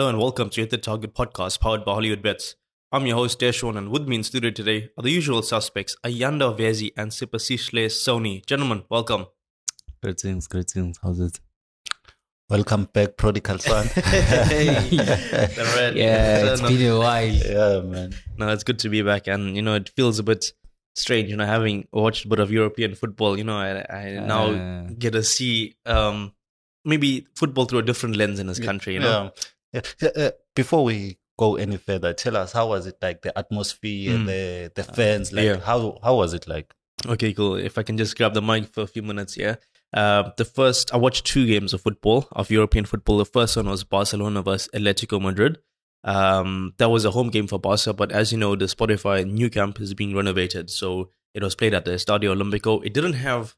Hello and welcome to Hit the Target podcast powered by Hollywood Bets. I'm your host, Deshawn, and with me in studio today are the usual suspects, Ayanda Vezi and Sipasishle Sony. Gentlemen, welcome. Greetings, greetings. How's it? Welcome back, prodigal son. Hey. Yeah, it's no, been a while. yeah, man. no, it's good to be back, and you know it feels a bit strange, you know, having watched a bit of European football. You know, I, I now Uh. get to see um, maybe football through a different lens in this country. You know, Yeah. Yeah. uh, before we go any further, tell us how was it like the atmosphere, Mm. the the fans, like yeah. how how was it like? Okay, cool. If I can just grab the mic for a few minutes, yeah. Uh, the first, I watched two games of football, of European football. The first one was Barcelona versus Atletico Madrid. Um, that was a home game for Barca, but as you know, the Spotify Nou Camp is being renovated, so it was played at the Estadio Olimpico. It didn't have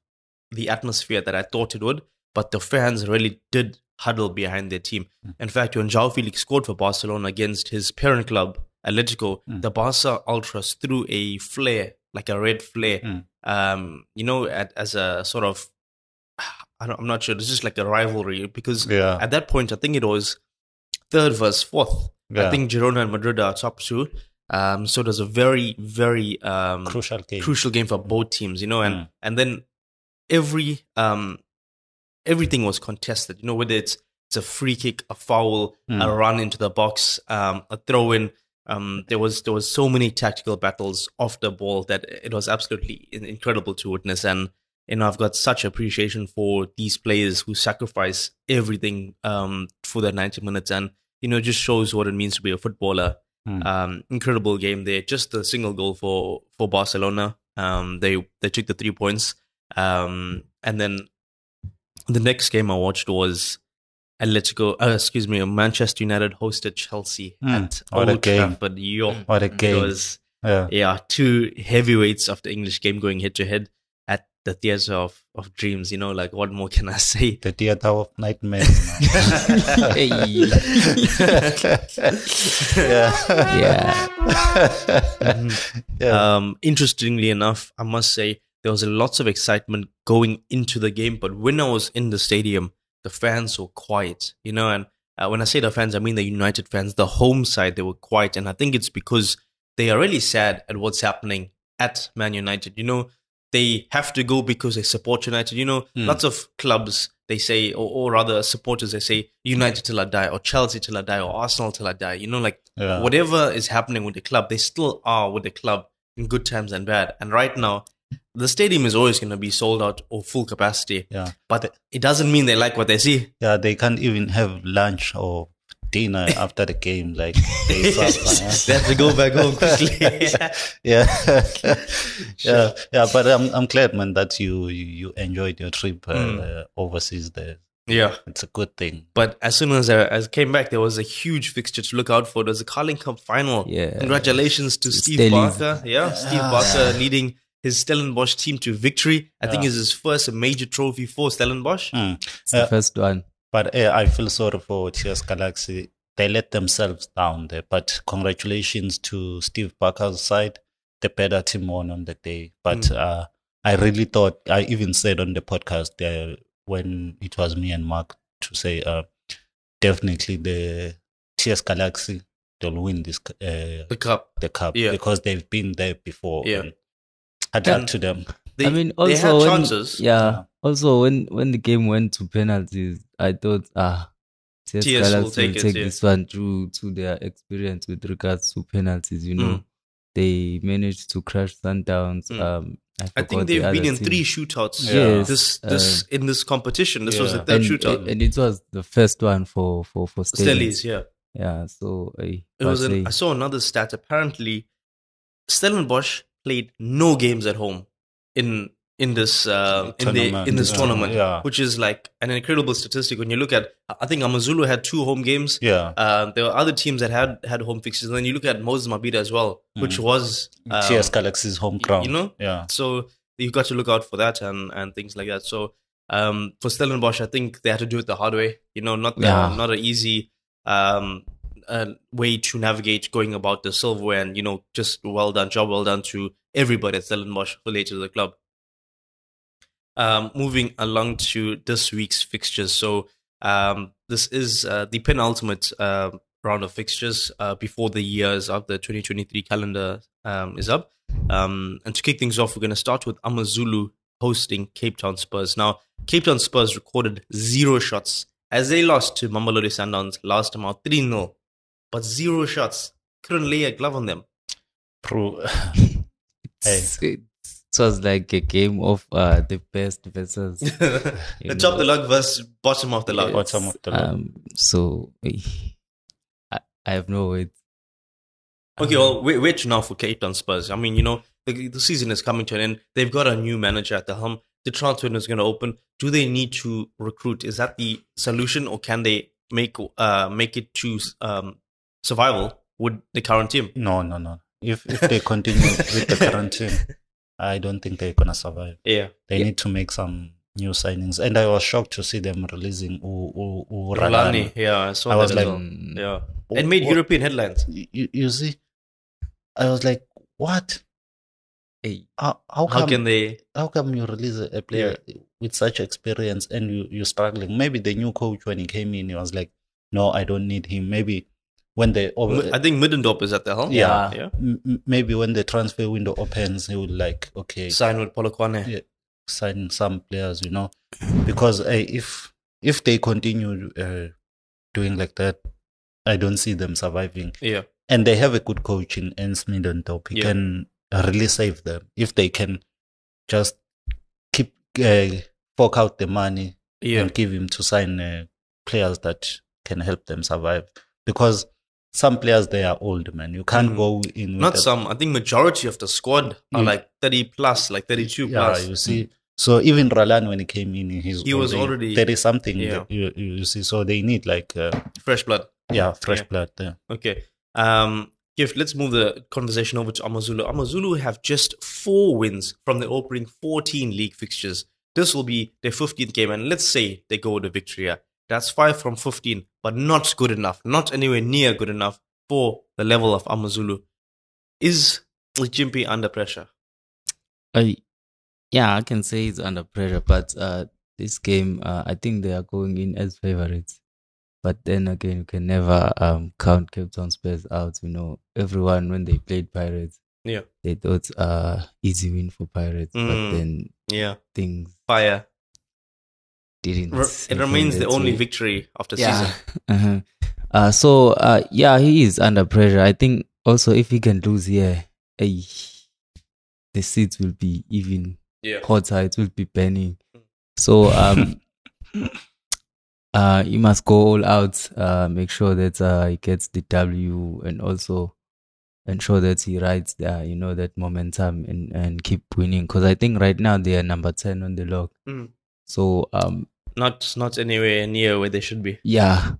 the atmosphere that I thought it would, but the fans really did huddle behind their team. In fact, when João Felix scored for Barcelona against his parent club, Atletico, the Barca ultras threw a flare, like a red flare, Mm. um, you know, at, as a sort of, I don't, I'm not sure, it's just like a rivalry because Yeah. at that point, I think it was third versus fourth. I think Girona and Madrid are top two. Um, so it was a very, very um, Crucial game. crucial game for both teams, you know, and Mm. and then every um everything was contested, you know, whether it's it's a free kick, a foul, a Mm. run into the box, um, a throw in. Um, there was there was so many tactical battles off the ball that it was absolutely incredible to witness, and you know I've got such appreciation for these players who sacrifice everything um for that ninety minutes, and you know it just shows what it means to be a footballer Mm. um, incredible game there. Just a single goal for for Barcelona. Um, they they took the three points. Um, and then the next game I watched was Atletico. Uh, excuse me, Manchester United hosted Chelsea Mm, at what a Old game. Trafford. Yo, What a game! it game. was yeah. yeah two heavyweights of the English game going head to head at the theatre of of dreams. You know, like what more can I say? The theater of nightmares. Hey. yeah. Yeah. yeah. Um, interestingly enough, I must say there was lots of excitement going into the game, but when I was in the stadium, the fans were quiet, you know. And uh, when I say the fans, I mean the United fans, the home side, they were quiet, and I think it's because they are really sad at what's happening at Man United. You know, they have to go because they support United. You know, Hmm. lots of clubs they say, or, or rather supporters they say United till I die, or Chelsea till I die, or Arsenal till I die. You know, like Yeah. whatever is happening with the club, they still are with the club in good times and bad. And right now, the stadium is always going to be sold out or full capacity. yeah. But it doesn't mean they like what they see. Yeah, they can't even have lunch or dinner after the game. Like they they have to go back home quickly. yeah, yeah, yeah. But I'm I'm glad, man, that you you, enjoyed your trip uh, Mm. overseas. There, yeah. it's a good thing. But as soon as I, as I came back, there was a huge fixture to look out for. There was a Carling Cup final. Yeah. Congratulations to Steve Stellies. Barker. Yeah, Steve Barker leading his Stellenbosch team to victory. I think Yeah. it's his first major trophy for Stellenbosch. Mm. It's the Uh, first one. But uh, I feel sorry for TS Galaxy. They let themselves down there. But congratulations to Steve Barker's side. The better team won on the day. But Mm. uh, I really thought, I even said on the podcast there when it was me and Mark to say, uh, definitely the TS Galaxy, they'll win this uh, The cup. the cup Yeah. because they've been there before. Yeah. And Hard luck And- to them. They, I mean, they also had when, chances. yeah. Also, when when the game went to penalties, I thought, ah, TS TS will take will it, take yeah. this one through to their experience with regards to penalties. You know, Mm. they managed to crash Sundowns. Mm. Um, I, I think they've been in team. three shootouts. Yes, This this in this competition. This was the third and, shootout. and it was the first one for for for Stellies, Stellies. yeah. Yeah, so I, It was. An, I saw another stat. Apparently, Stellenbosch played no games at home in in this uh, in the Tournament, in this yeah. tournament, Yeah. which is like an incredible statistic when you look at. I think Amazulu had two home games. Yeah. Uh, there were other teams that had had home fixtures, and then you look at Moses Mabhida as well, which was um, TS Galaxy's home ground. you know? Yeah. So you got to look out for that and and things like that. So um, for Stellenbosch, I think they had to do it the hard way. You know, not the, Yeah. not an easy um, uh, way to navigate going about the silverware. And you know, just well done, job well done to everybody at Stellenbosch related to the club. Um, moving along to this week's fixtures. So um, this is uh, the penultimate uh, round of fixtures uh, before the years of the 2023 calendar um, is up. Um, and to kick things off, we're going to start with Amazulu hosting Cape Town Spurs. Now, Cape Town Spurs recorded zero shots as they lost to Mamelodi Sundowns last time out 3 0, but zero shots. Couldn't lay a glove on them. Pro- It's- It was like a game of uh, the best versus the You top of the log versus bottom of the log. Bottom of the log. um. So I, I have no words. Okay, Um, well, wait, wait now for Cape Town Spurs. I mean, you know, the, the season is coming to an end. They've got a new manager at the helm. The transfer window is going to open. Do they need to recruit? Is that the solution, or can they make uh make it to um survival with the current team? no, no, no. If if they continue with the current team, I don't think they're gonna survive. Yeah, They Yeah. need to make some new signings. And I was shocked to see them releasing U, U, U Rolani. Yeah, I saw I was as like, well. um, Yeah, it made What- European headlines. You, you see, I was like, what? Hey, How, how How come? can they? how come you release a player with such experience and you you're struggling? Maybe the new coach when he came in, he was like, no, I don't need him. Maybe when they over, I think Middendorp is at the helm. Yeah. yeah. m- m- maybe when the transfer window opens, he would like okay Sign with Polokwane. Yeah. sign some players, you know, because uh, if if they continue uh, doing like that, I don't see them surviving. Yeah, And they have a good coach in Ernst Middendorp. He Yeah. can really save them if they can just keep uh, fork out the money yeah, and give him to sign uh, players that can help them survive. Because some players they are old, man. You can't Mhm. go in. With Not some. I think majority of the squad are You- like thirty plus, like thirty-two Yeah, plus. you see. So even Ralan when he came in, he's He was already- thirty something. Yeah. You, you see. So they need like uh, Fresh blood. yeah fresh Yeah. blood there. Okay. Um, Gift, let's move the conversation over to Amazulu. Amazulu have just four wins from the opening 14 league fixtures. This will be their 15th game, and let's say they go to a victory. yeah. That's five from 15, but not good enough. Not anywhere near good enough for the level of Amazulu. Is Jimpi under pressure? I, yeah, I can say it's under pressure, but uh, this game, uh, I think they are going in as favorites. But then again, you can never um, count Cape Town Spurs out. You know, everyone when they played Pirates, Yeah. they thought uh easy win for Pirates, Mm. but then Yeah. things Fire. Didn't. It remains the only way. victory of the yeah. season. Uh-huh. Uh, so uh, yeah, he is under pressure. I think also if he can lose here, hey, the seats will be even Yeah. hotter. It will be burning. So um, uh, he must go all out. Uh, make sure that uh, he gets the W and also ensure that he rides the you know that momentum and and keep winning. Because I think right now they are number ten on the log. Mm. So um, Not not anywhere near where they should be. yeah.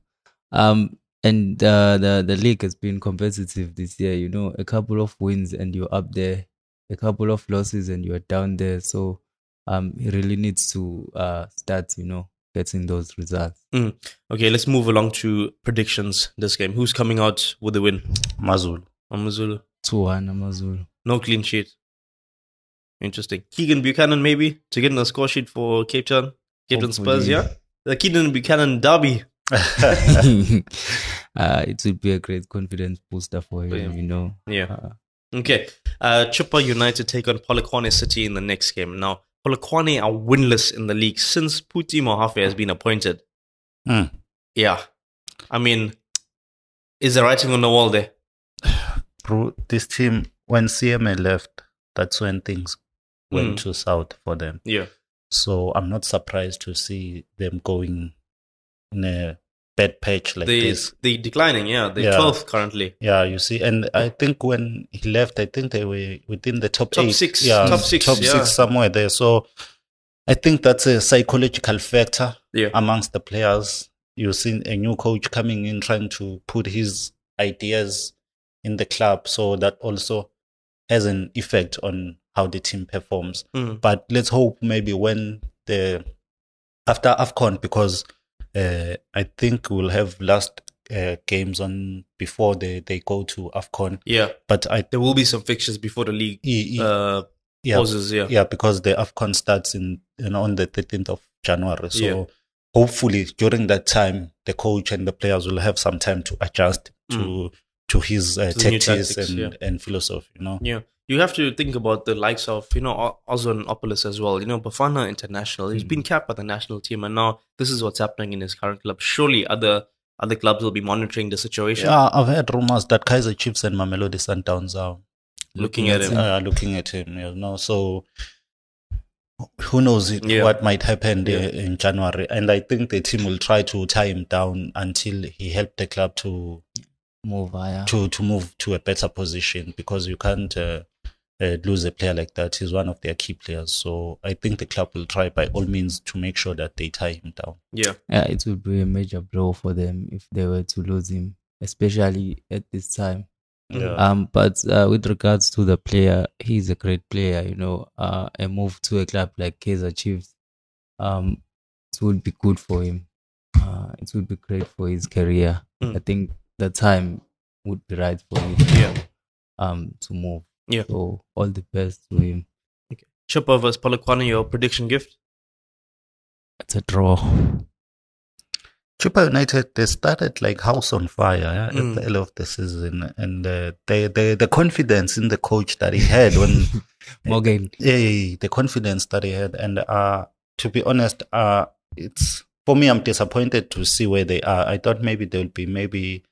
Um and uh, the the league has been competitive this year, you know, a couple of wins and you're up there, a couple of losses and you're down there. So um he really needs to uh start, you know, getting those results. Okay, let's move along to predictions this game. Who's coming out with the win? Mazul. Amazulu. Two one Amazulu. No clean sheet. Interesting. Keegan Buchanan, maybe, to get in the score sheet for Cape Town. Cape Town Spurs, yeah? The Keegan Buchanan derby. uh it will be a great confidence booster for him, him. you know. Yeah. Uh, Okay. Uh, Chippa United take on Polokwane City in the next game. Now, Polokwane are winless in the league since Phuti Mohafe has been appointed. Mm. Yeah. I mean, is the writing on the wall there? Bro, this team when Seema left, that's when things went Mm. to south for them. Yeah. So I'm not surprised to see them going in a bad patch like they, this. they declining, yeah. They're Yeah. 12th currently. Yeah, you see, and I think when he left, I think they were within the top, Top eight. six, yeah, top six, top yeah. six somewhere there. So I think that's a psychological factor Yeah. amongst the players. You've seen a new coach coming in trying to put his ideas in the club, so that also has an effect on how the team performs. Mm. But let's hope maybe when the after Afcon, because uh, I think we'll have last uh, games on before they, they go to Afcon. Yeah. But I There will be some fixtures before the league e- e- uh, yeah pauses, yeah. yeah because the Afcon starts in you know on the 13th of January. So Yeah. hopefully during that time, the coach and the players will have some time to adjust to to his uh, To tactics, tactics, and, yeah. and philosophy. You know, Yeah. You have to think about the likes of, you know, O- Oswin Appollis as well. You know, Bafana International. He's been capped by the national team and now this is what's happening in his current club. Surely other other clubs will be monitoring the situation. yeah, I've heard rumors that Kaizer Chiefs and Mamelodi Sundowns are Looking at him. uh, looking at him. You know, so who knows it, Yeah. what might happen Yeah. in January? And I think the team will try to tie him down until he helped the club to Move higher. to to move to a better position because you can't uh, uh, lose a player like that. He's one of their key players. So I think the club will try by all means to make sure that they tie him down. Yeah. Yeah, it would be a major blow for them if they were to lose him, especially at this time. Yeah. Um, but uh, with regards to the player, he's a great player. You know, uh, a move to a club like Kaizer Chiefs, um, it would be good for him. Uh, it would be great for his career. Mm. I think the time would be right for him. Yeah. Um, to move. Yeah. So all the best to him. Okay. Chippa versus Polokwane, your prediction gift? It's a draw. Chippa United they started like house on fire yeah, Mm. at the end of the season, and uh, they, they the confidence in the coach that he had when Morgan. yeah, the confidence that he had, and uh, to be honest, uh, it's for me. I'm disappointed to see where they are. I thought maybe they'll be maybe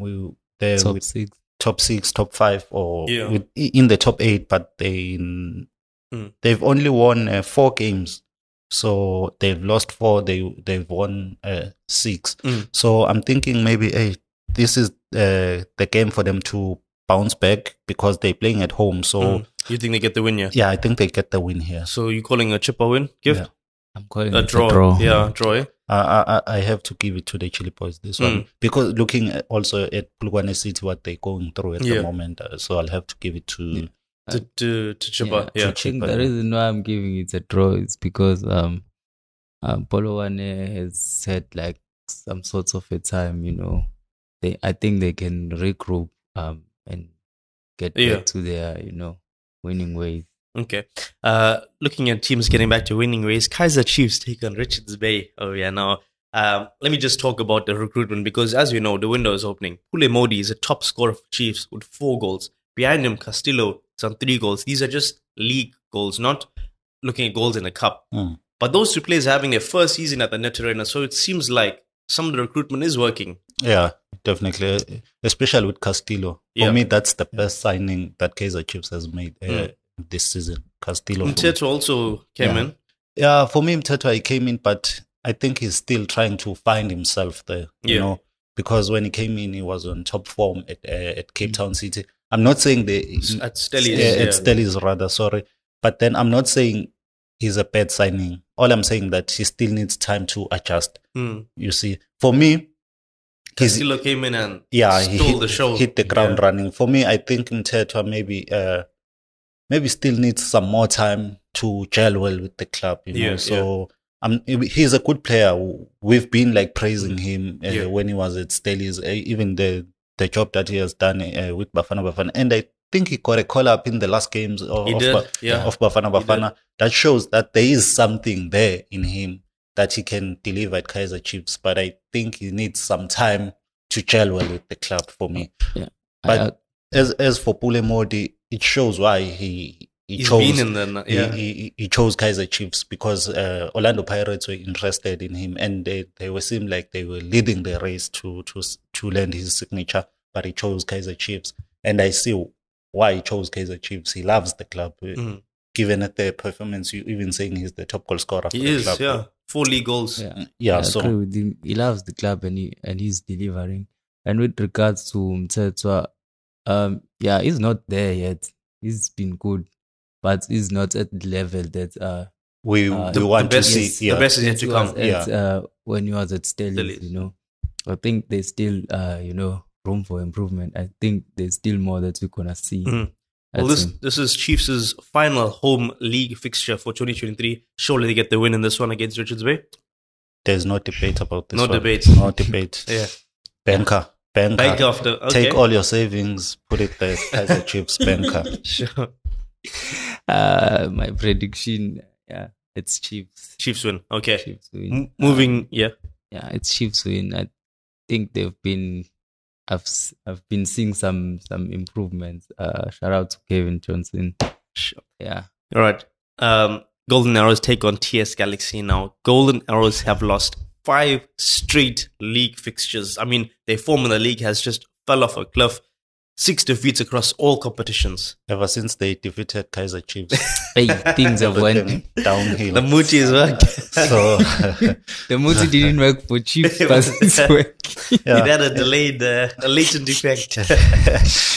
we they're Top with six. Top six, top five, or Yeah. with, in the top eight, but they Mm. they've only won uh, four games, so they've lost four. They they've won uh, six. Mm. So I'm thinking maybe hey, this is uh, the game for them to bounce back because they're playing at home. So Mm. You think they get the win, yeah? yeah, I think they get the win here. So you calling a Chippa win gift? Yeah. I'm calling A it draw. a draw. Yeah, draw. Yeah? I, I I have to give it to the Chili Boys this one Mm. because looking at also at Polokwane City what they're going through at Yeah. the moment, uh, so I'll have to give it to Yeah. To, to, to Chippa. Yeah, Yeah. I think Chippa, the reason why I'm giving it a draw is because um, um Polokwane has had like some sorts of a time, you know. They I think they can regroup um and get Yeah. back to their, you know, winning ways. Okay. Uh, looking at teams getting back to winning ways, Kaizer Chiefs take on Richards Bay. Oh yeah, now um, let me just talk about the recruitment because, as you know, the window is opening. Pule Mmodi is a top scorer for Chiefs with four goals. Behind him, Castillo is on three goals. These are just league goals, not looking at goals in a cup. Mm. But those two players are having their first season at the Naturena, so it seems like some of the recruitment is working. Yeah, definitely. Especially with Castillo. For Yeah. me, that's the best signing that Kaizer Chiefs has made uh, Mm. This season. Castillo. Mthethwa also came Yeah. in. Yeah, for me, Mthethwa, he came in, but I think he's still trying to find himself there. You know, because when he came in, he was on top form at uh, at Cape Town City. I'm not saying the At Stellies, yeah, yeah. at Stellies rather. Sorry, but then I'm not saying he's a bad signing. All I'm saying that he still needs time to adjust. Hmm. You see, for me, Castillo came in and yeah, he stole hit, the show. hit the ground Yeah. running. For me, I think Mthethwa maybe uh maybe still needs some more time to gel well with the club. You know, Yeah, so um, he's a good player. We've been like praising him uh, Mm. Yeah. when he was at Stellies, uh, even the the job that he has done uh, with Bafana Bafana, and I think he got a call up in the last games of, of, Ba- yeah. of Bafana Bafana. That shows that there is something there in him that he can deliver at Kaizer Chiefs, but I think he needs some time to gel well with the club for me. Yeah. But I- as as for Pule Mmodi, it shows why he he He's chose been in the yeah. he, he, he chose Kaizer Chiefs because uh, Orlando Pirates were interested in him and they, they were seemed like they were leading the race to to to land his signature, but he chose Kaizer Chiefs, and I see why he chose Kaizer Chiefs. He loves the club, Mhm. given at their performance. You even saying he's the top goal scorer. For He the is, club. yeah. Four league goals. yeah. yeah. I So agree with him. He loves the club and he and he's delivering. And with regards to Mthethwa, um, yeah, he's not there yet. He's been good, but he's not at the level that uh we Uh, we want the best to is- see. Yeah, the best is yet to he come. was at, uh, when he was at Stellies, Stellies. you know. I think there's still uh, you know, room for improvement. I think there's still more that we're gonna see. Mhm. Well, this him. this is Chiefs' final home league fixture for 2023. Surely they get the win in this one against Richards Bay. there's no debate about this. No one. debate. No debate. Yeah. Banker, banker. Bank after. Okay. Take all your savings, put it there. Kaizer Chiefs banker. Sure. uh, my prediction, yeah, it's Chiefs. Chiefs win. Okay. Chiefs win. M- moving, yeah. yeah, it's Chiefs win. I think they've been. I've s- I've been seeing some some improvements. Uh, shout out to Cavin Johnson. Sure. Yeah, All right. Um, Golden Arrows take on TS Galaxy now. Golden Arrows have lost five straight league fixtures. I mean, their form in the league has just fell off a cliff. Six defeats across all competitions. Ever since they defeated Kaizer Chiefs, hey, things have went. downhill. The Muti is work. so The muti didn't work for Chiefs, but it's working. yeah. It had a delayed, uh, a latent effect.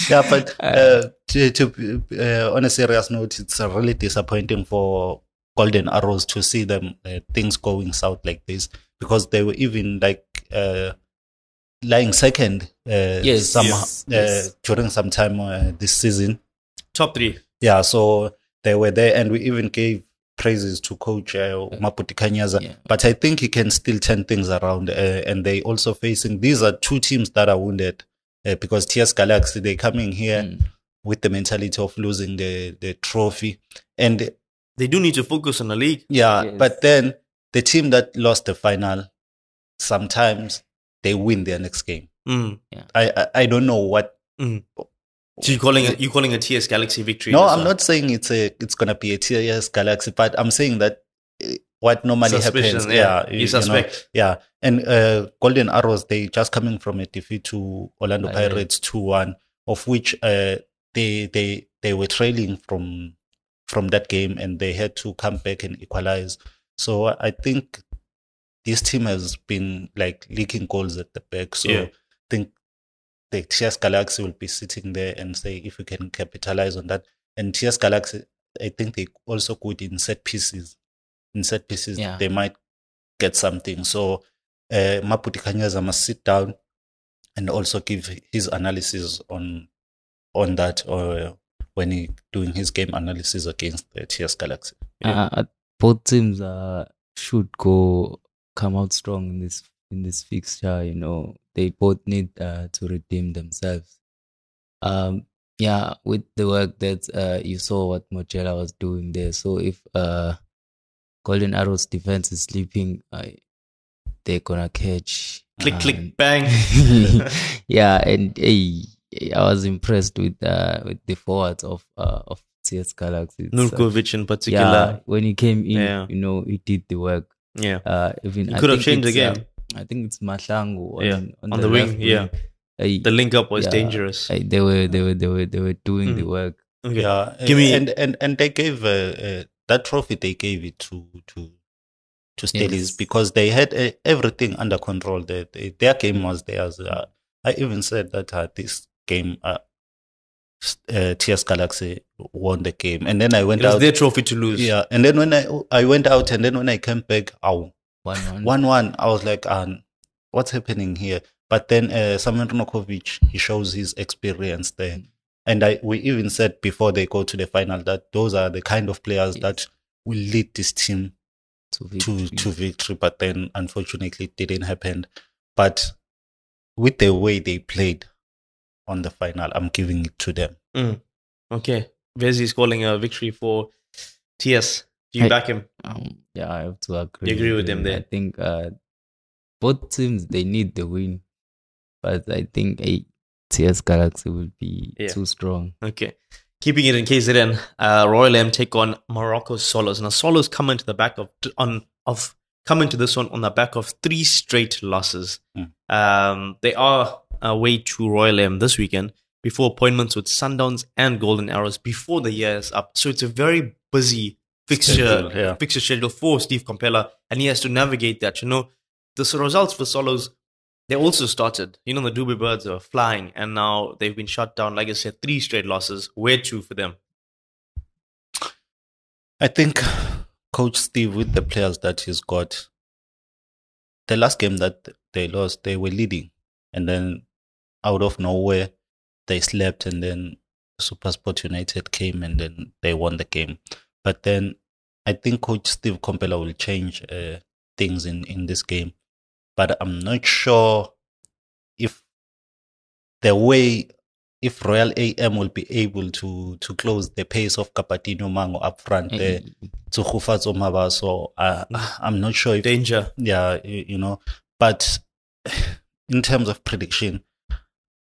yeah, but uh, to, to uh, on a serious note, it's uh, really disappointing for Golden Arrows to see them uh, things going south like this because they were even like uh, lying second. Uh, Yes, some, yes, uh, yes. during some time uh, this season. Top three. Yeah, so they were there, and we even gave praises to coach uh, Mabhuti Khenyeza. Yeah. But I think he can still turn things around. Uh, and they also facing these are two teams that are wounded uh, because TS Galaxy they coming here Mm. with the mentality of losing the the trophy, and They do need to focus on the league. yeah, Yes. but then the team that lost the final, sometimes they win their next game. Mm. I I, I don't know what. So you calling it? You calling a TS Galaxy victory? No, I'm well? not saying it's a it's gonna be a TS Galaxy, but I'm saying that uh, what normally Suspicion, happens. yeah. Yeah, You know, suspect. yeah, and uh, Golden Arrows they just coming from a defeat to Orlando Pirates. Pirates two one, of which uh, they they they were trailing from from that game and they had to come back and equalize. So I think this team has been like leaking goals at the back. So Yeah. I think the TS Galaxy will be sitting there and say if we can capitalize on that. And TS Galaxy, I think they also good in set pieces. In set pieces, Yeah. they might get something. So uh, Mabhuti Khenyeza must sit down and also give his analysis on on that or when he doing his game analysis against the TS Galaxy. Yeah. Uh, uh, both teams uh, should go come out strong in this in this fixture. You know, they both need uh, to redeem themselves. Um, yeah, with the work that uh, you saw what Mojela was doing there. So if uh, Golden Arrows defense is sleeping, uh, they're gonna catch. Click, um, click, bang. yeah, and hey, I was impressed with uh, with the forwards of uh, of TS Galaxy. It's, Nurkovic in yeah, particular. when he came in, Yeah. you know, he did the work. Yeah. Uh, even He I could have changed the game. uh, I think it's Mashangu on, Yeah, on, on the wing, left yeah. Uh, The link up was yeah, dangerous. uh, they were they were they were they were doing the Mm. work. Yeah, Give me- and and and they gave uh, uh, that trophy. They gave it to to to Stellies Yes. because they had uh, everything under control. They, they, their game was theirs. Uh, I even said that uh, this game, uh, uh, TS Galaxy won the game, and then I went It was out. their trophy to lose. yeah, and then when I I went out, and then when I came back, ow, One one. one one. I was like, um, what's happening here? But then uh, Samuel Nurkovic, he shows his experience there. Mm. And I we even said before they go to the final that those are the kind of players Yes. that will lead this team to to victory. to victory. But then unfortunately it didn't happen. But with the way they played on the final, I'm giving it to them. Mm. Okay. Vezi is calling a victory for TS. Do you Hey. back him? Um, yeah, I have to agree. You agree with them him. there? I think uh, both teams they need the win, but I think a TS Galaxy will be Yeah. too strong. Okay. Keeping it in KZN, uh, Royal AM take on Moroka Swallows. Now Swallows come into the back of on of come into this one on the back of three straight losses. Mm. Um, they are away to Royal AM this weekend before appointments with Sundowns and Golden Arrows before the year is up. So it's a very busy fixture Schedule, yeah. fixture schedule for Steve Komphela, and he has to navigate that. You know, the results for Swallows they also started. You know, the Dube Birds are flying, and now they've been shut down. Like I said, three straight losses. Where to for them? I think Coach Steve, with the players that he's got, the last game that they lost, they were leading. And then out of nowhere, they slept. And then Supersport United came and then they won the game. But then I think Coach Steve Komphela will change uh, things in, in this game. But I'm not sure if the way if Royal AM will be able to to close the pace of Capatino Mango up front there, Eh, to Hufatso Maba. So I, I'm not sure if Danger. yeah, you, you know. But in terms of prediction,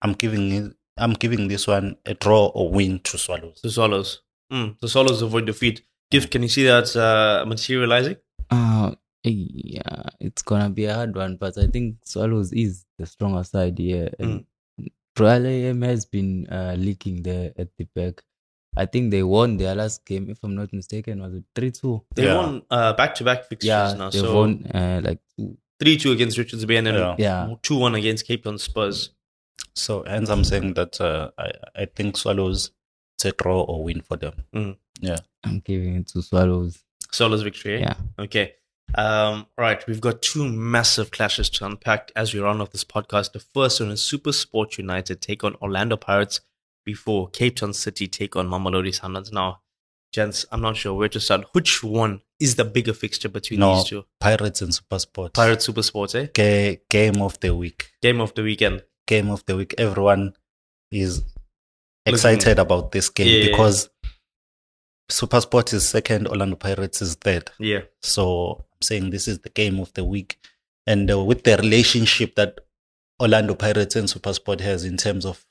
I'm giving it. I'm giving this one a draw or win to Swallows. The Swallows. Mm, the Swallows avoid defeat. Gift, can you see that uh, materializing? Uh, yeah, it's gonna be a hard one, but I think Swallows is the stronger side here. And Royal AM has been uh, leaking there at the back. I think they won their last game, if I'm not mistaken, was it 3 2? They Yeah. won uh, back-to-back fixtures Yeah, now. they So won uh, like 3-2 against Richards Bay and then Yeah. Yeah. 2-1 against Cape Town Spurs. So hence I'm saying that uh, I I think Swallows it's a draw or win for them. Mm. Yeah. I'm giving it to Swallows. Swallows victory, eh? Yeah. Okay. Um, all right, we've got two massive clashes to unpack as we round off this podcast. The first one is Super Sport United take on Orlando Pirates before Cape Town City take on Mamelodi Sundowns. Now, gents, I'm not sure where to start. Which one is the bigger fixture between No. these two? Pirates and Super Sport. Pirates Super Sports, eh? Ga- game of the week. Game of the weekend. Game of the week. Everyone is excited about this game Yeah, yeah, yeah. because Super Sport is second, Orlando Pirates is third. Yeah. So I'm saying this is the game of the week. And uh, with the relationship that Orlando Pirates and Super Sport has in terms of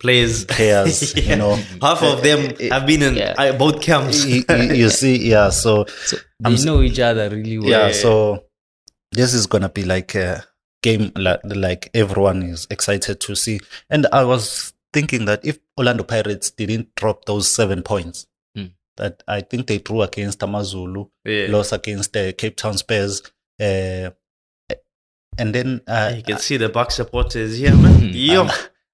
Players. players, Yeah. you know, Half of them have been in Yeah. uh, both camps. you, you- you see, yeah. So So I'm know each other really well. yeah, Yeah. so this is gonna be like a game like, like everyone is excited to see. And I was thinking that if Orlando Pirates didn't drop those seven points, Mm. that I think they drew against Amazulu, yeah. lost against the Cape Town Spurs, uh, and then uh, You can see the Buck supporters. Yeah, man. Hmm. Yo,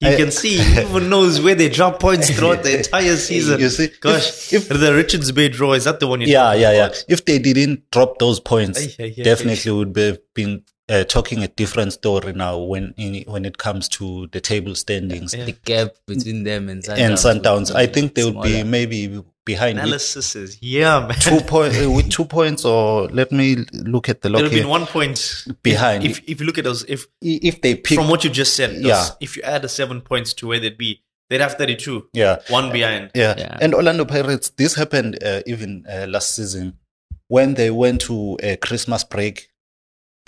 you can see. Even knows where they drop points throughout the entire season. You see, Gosh, if, if the Richards Bay draw is that the one? You're yeah, yeah, yeah. If they didn't drop those points, definitely would be been uh, talking a different story now when in, when it comes to the table standings Yeah. The gap between them and Sundowns. and Sundowns. would I think they would be maybe behind with Analysis is yeah, man. two point uh, with two points, or let me look at the There log have here. been one point Behind. If, if you look at those, if if they pick, from what you just said, those- Yeah. if you add the seven points to where they'd be, they'd have thirty-two. yeah, One behind. Yeah. Yeah. And Orlando Pirates, this happened uh, even uh, last season when they went to a Christmas break.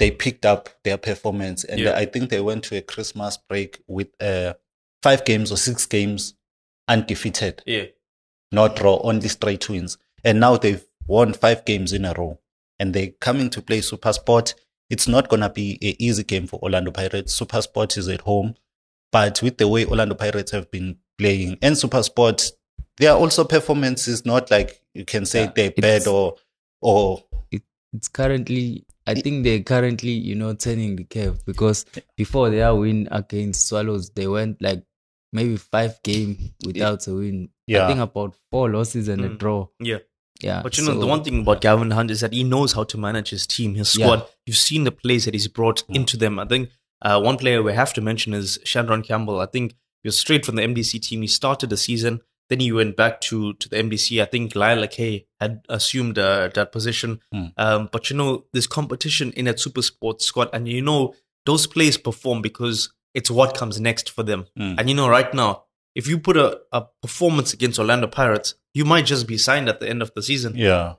They picked up their performance, and Yeah. I think they went to a Christmas break with uh, five games or six games undefeated, Yeah, not draw, only straight wins. And now they've won five games in a row, and they're coming to play Super Sport. It's not gonna be an easy game for Orlando Pirates. Super Sport is at home, but with the way Orlando Pirates have been playing and Super Sport, their also performances not like you can say Yeah, they're bad or or it's currently I think they're currently, you know, turning the curve because before their win against Swallows, they went like maybe five game without a win. Yeah. I think about four losses and a Mm. draw. yeah. Yeah. But you know, the one thing about Gavin Hunt is that he knows how to manage his team, his Yeah. squad. You've seen the plays that he's brought Mm. into them. I think uh, one player we have to mention is Shandron Campbell. I think he was straight from the MDC team. He started the season, then he went back to, to the MDC. I think Lyle Kay had assumed uh, that position. Mm. Um, but you know, there's competition in that Super Sports squad, and you know, those players perform because it's what comes next for them. Mm. And you know, right now, if you put a, a performance against Orlando Pirates, you might just be signed at the end of the season. yeah.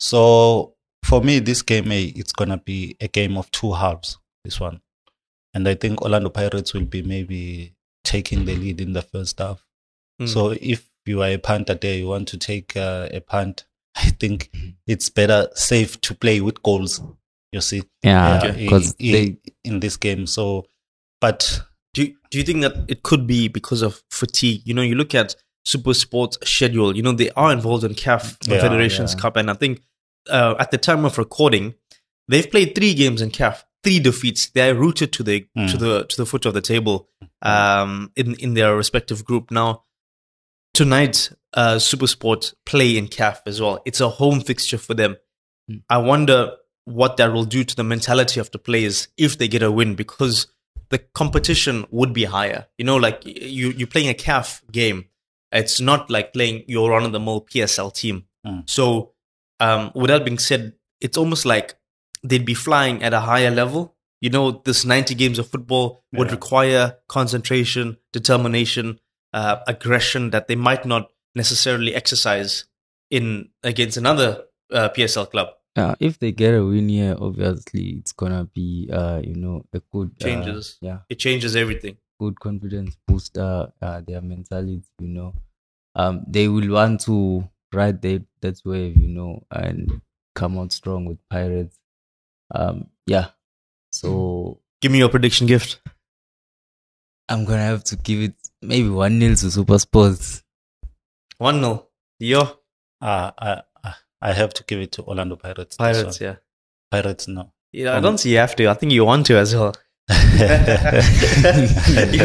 So for me, this game eh, it's gonna be a game of two halves. This one, and I think Orlando Pirates will be maybe taking the lead in the first half. Mm. So if you are a punter there, you want to take uh, a punt. I think it's better safe to play with goals. You see, yeah, uh, because in, they in this game. So, but Do you, do you think that it could be because of fatigue? You know, you look at Super Sports schedule. You know, they are involved in CAF Yeah, Confederations yeah. Cup, and I think uh, at the time of recording, they've played three games in CAF, three defeats. They're rooted to the Mm. to the to the foot of the table um, in in their respective group. Now, tonight, uh, Super Sport play in CAF as well. It's a home fixture for them. Mm. I wonder what that will do to the mentality of the players if they get a win because the competition would be higher. You know, like you you're playing a CAF game. It's not like playing your run of the mill PSL team. Mm. So, um, with that being said, it's almost like they'd be flying at a higher level. You know, this 90 games of football would Yeah. require concentration, determination, uh, aggression that they might not necessarily exercise in against another uh, PSL club. Uh, if they get a win here, obviously it's gonna be uh, you know a good uh, Changes. yeah, It changes everything. good confidence booster. Uh, their mentality, you know, um, they will want to ride that that wave, you know, and come out strong with Pirates. Um, yeah, so Give me your prediction gift. I'm gonna have to give it maybe one nil to Super Sports. 1 0. Yo, Uh, I, I- I have to give it to Orlando Pirates. Pirates, one. yeah. Pirates, no. Yeah, I Um, don't see you have to. I think you want to as well. you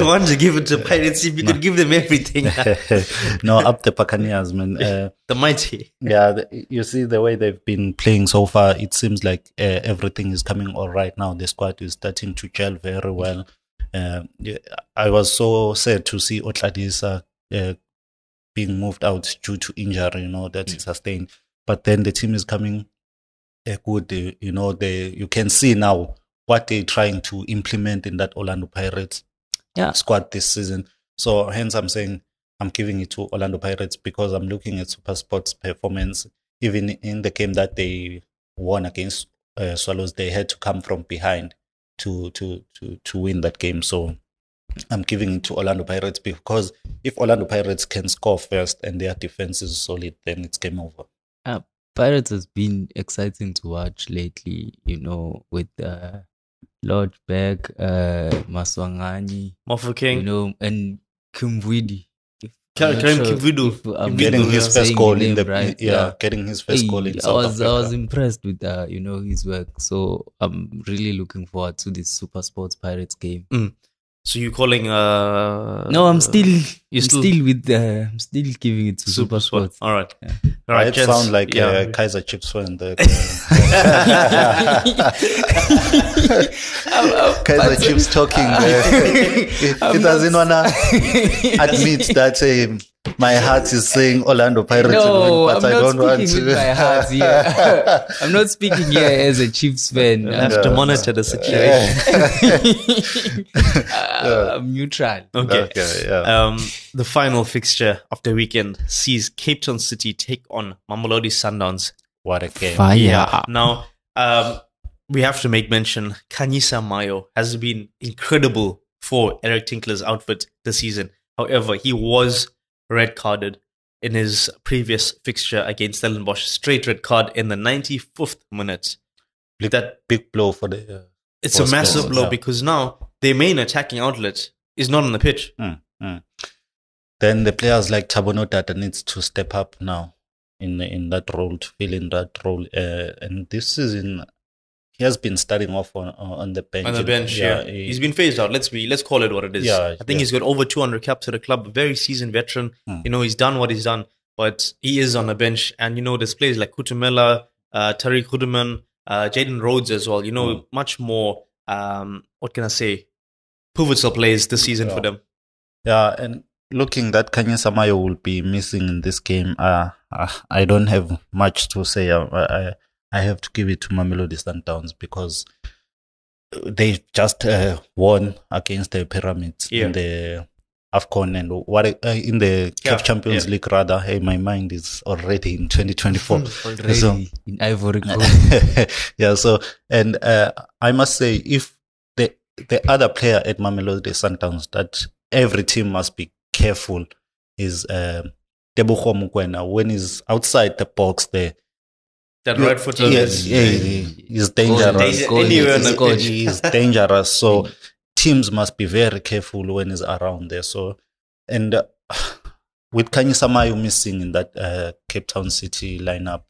want to give it to Pirates if you could give them everything. no, up the Buccaneers, man. Uh, the mighty. yeah, the, you see the way they've been playing so far. It seems like uh, everything is coming all right now. The squad is starting to gel very well. Uh, I was so sad to see Otladisa uh, being moved out due to injury, you know, that he sustained. But then the team is coming uh, good. You know, they you can see now what they're trying to implement in that Orlando Pirates Yeah. squad this season. So hence I'm saying I'm giving it to Orlando Pirates because I'm looking at Super Sports performance. Even in the game that they won against uh, Swallows, they had to come from behind to to to to win that game. So I'm giving it to Orlando Pirates because if Orlando Pirates can score first and their defense is solid, then it's game over. Ah, Pirates has been exciting to watch lately, you know, with uh, Lodge Beck, uh, Maswanganyi, Mofu King. you know, and Kimvuidi. If- Ka- Karim sure Kimvuidi. if I'm Getting his first goal in the right, yeah, getting his first goal in I South was I was impressed with uh, you know his work. So I'm really looking forward to this Super Sports Pirates game. So you're calling uh No, I'm still you I'm still- still, with uh, I'm still giving it to Super, Sports. All right. Yeah. All right. It gents. sound like yeah. uh, Kaizer Chiefs fan. That, uh, Kaiser Chips talking. Uh, it, I'm doesn't wanna admit that um, my heart is saying Orlando Pirates, No, will win, I'm but I don't want to. with my heart here. I'm not speaking here as a Chiefs fan. We'll have to monitor the situation. Uh, I'm neutral. Okay. okay, yeah. Um, the final fixture of the weekend sees Cape Town City take on Mamelodi Sundowns. what a game. Fire. Now, um, we have to make mention Khanyisa Mayo has been incredible for Eric Tinkler's outfit this season. However, he was red carded in his previous fixture against Stellenbosch. Straight red card in the 95th minute. Big, That big blow for the. Uh, it's a Was massive blow yeah. because now their main attacking outlet is not on the pitch. mm, mm. Then the players like Thabo Nodada needs to step up now in in that role to fill in that role. Uh, and this season, he has been starting off on on the bench. on the bench. Yeah, he- he's been phased out. Let's be let's call it what it is. Yeah, I think yeah. he's got over 200 caps at the club. Very seasoned veteran. Hmm. You know, he's done what he's done, but he is on the bench. And you know, there's players like Kutumela, uh, Tariq Goedeman, uh, Jaden Rhodes as well. You know, Hmm. much more. Um, what can I say? Pivotal players this season Yeah. for them. Yeah, and looking that Khanyisa Mayo will be missing in this game, uh, uh, I don't have much to say. Uh, I I have to give it to Mamelodi Sundowns because they just uh, won against the Pyramids Yeah. in the Afcon and what uh, in the Yeah, Champions yeah. League rather. Hey, my mind is already in 2024. Already So- in Ivory Coast. yeah, so and uh, I must say, if the the other player at Mamelodi Sundowns that every team must be careful is um Teboho Mokoena when he's outside the box there. That right foot. Yes, yeah, he- he's dangerous. Danger- anywhere on the He's- pitch. He's dangerous. So teams must be very careful when he's around there. So and uh, with Khanyisa Mayo missing in that uh, Cape Town City lineup,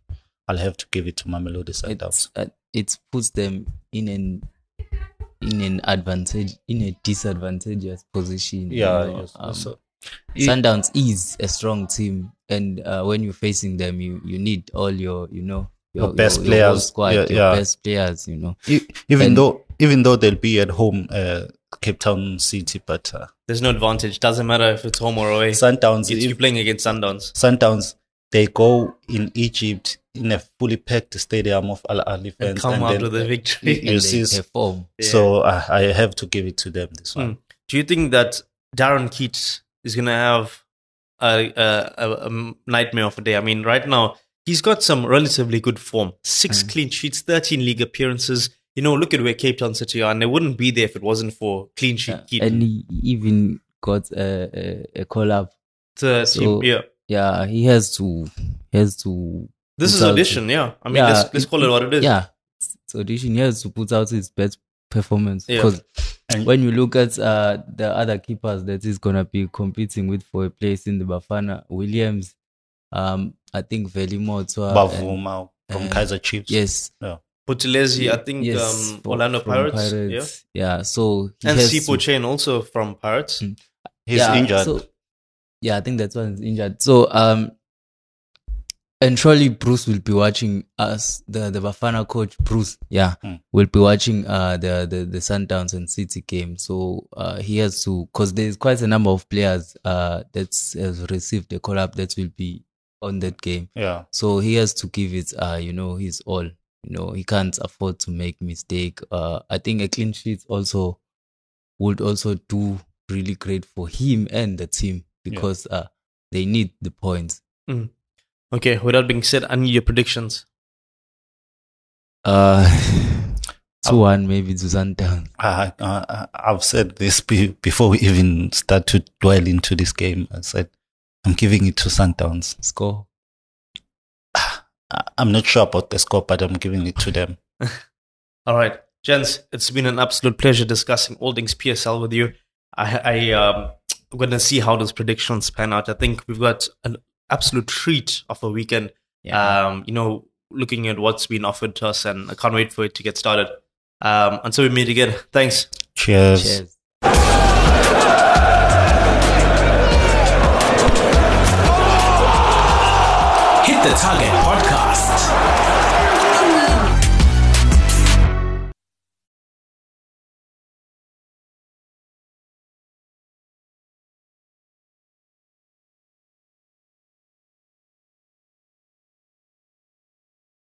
I'll have to give it to Mamelodi Sundowns. Uh, it puts them in an in an advantage in a disadvantageous position. you Yeah, know. yes. Um, so, Sundowns is a strong team, and uh, when you're facing them, you you need all your you know your, Your best whole players. squad, Yeah, your yeah. best players. You know, even And- though even though they'll be at home, uh, Cape Town City, but uh, There's no advantage. Doesn't matter if it's home or away. Sundowns, It's you're playing against Sundowns. Sundowns, they go in Egypt in a fully packed stadium of Al Ahly And fans, come out then, with a victory. You see, perform. So uh, I have to give it to them. This one. Mm. Do you think that Darren Keats is going to have a, a, a, a nightmare of a day? I mean, right now he's got some relatively good form. Six Mm. clean sheets, 13 league appearances. You know, look at where Cape Town City are, and they wouldn't be there if it wasn't for clean sheet Yeah, keeping. and he even got a, a, a call up. the so- team. Yeah. Yeah, he has to he has to This put is out audition, yeah. I mean, Yeah, let's, let's call it what it is. Yeah, it's audition. He has to put out his best performance because And- when you look at uh, the other keepers that he's gonna be competing with for a place in the Bafana, Williams, um, I think Velimoto. Bvuma from and- Kaizer Chiefs. Yes, Buthelezi, I think um, fro- Orlando from Pirates. Yeah. Yeah, so he And has Sipho Chaine also from Pirates. Mm. He's yeah, injured. So, yeah, I think that's why he's injured. So, um, and surely Broos will be watching us, the the Bafana coach Broos. Yeah, Mm. will be watching uh the the the Sundowns and City game. So uh he has to because there's quite a number of players uh that has received a call up that will be on that game. yeah. So he has to give it, uh, you know, his all. You know, he can't afford to make mistake. Uh, I think a clean sheet also would also do really great for him and the team because uh, they need the points. Okay, with that being said, I need your predictions. Uh, two one maybe to Sundown. I, I, I've said this be, before we even start to dwell into this game. I said, I'm giving it to Sundowns. Score. I- I'm not sure about the score, but I'm giving it to them. All right, gents, it's been an absolute pleasure discussing all things PSL with you. I, I um, I'm gonna see how those predictions pan out. I think we've got an absolute treat of a weekend. Um, you know, looking at what's been offered to us, and I can't wait for it to get started. Um, until we meet again, thanks. Cheers. Cheers. Hit the Target Podcast.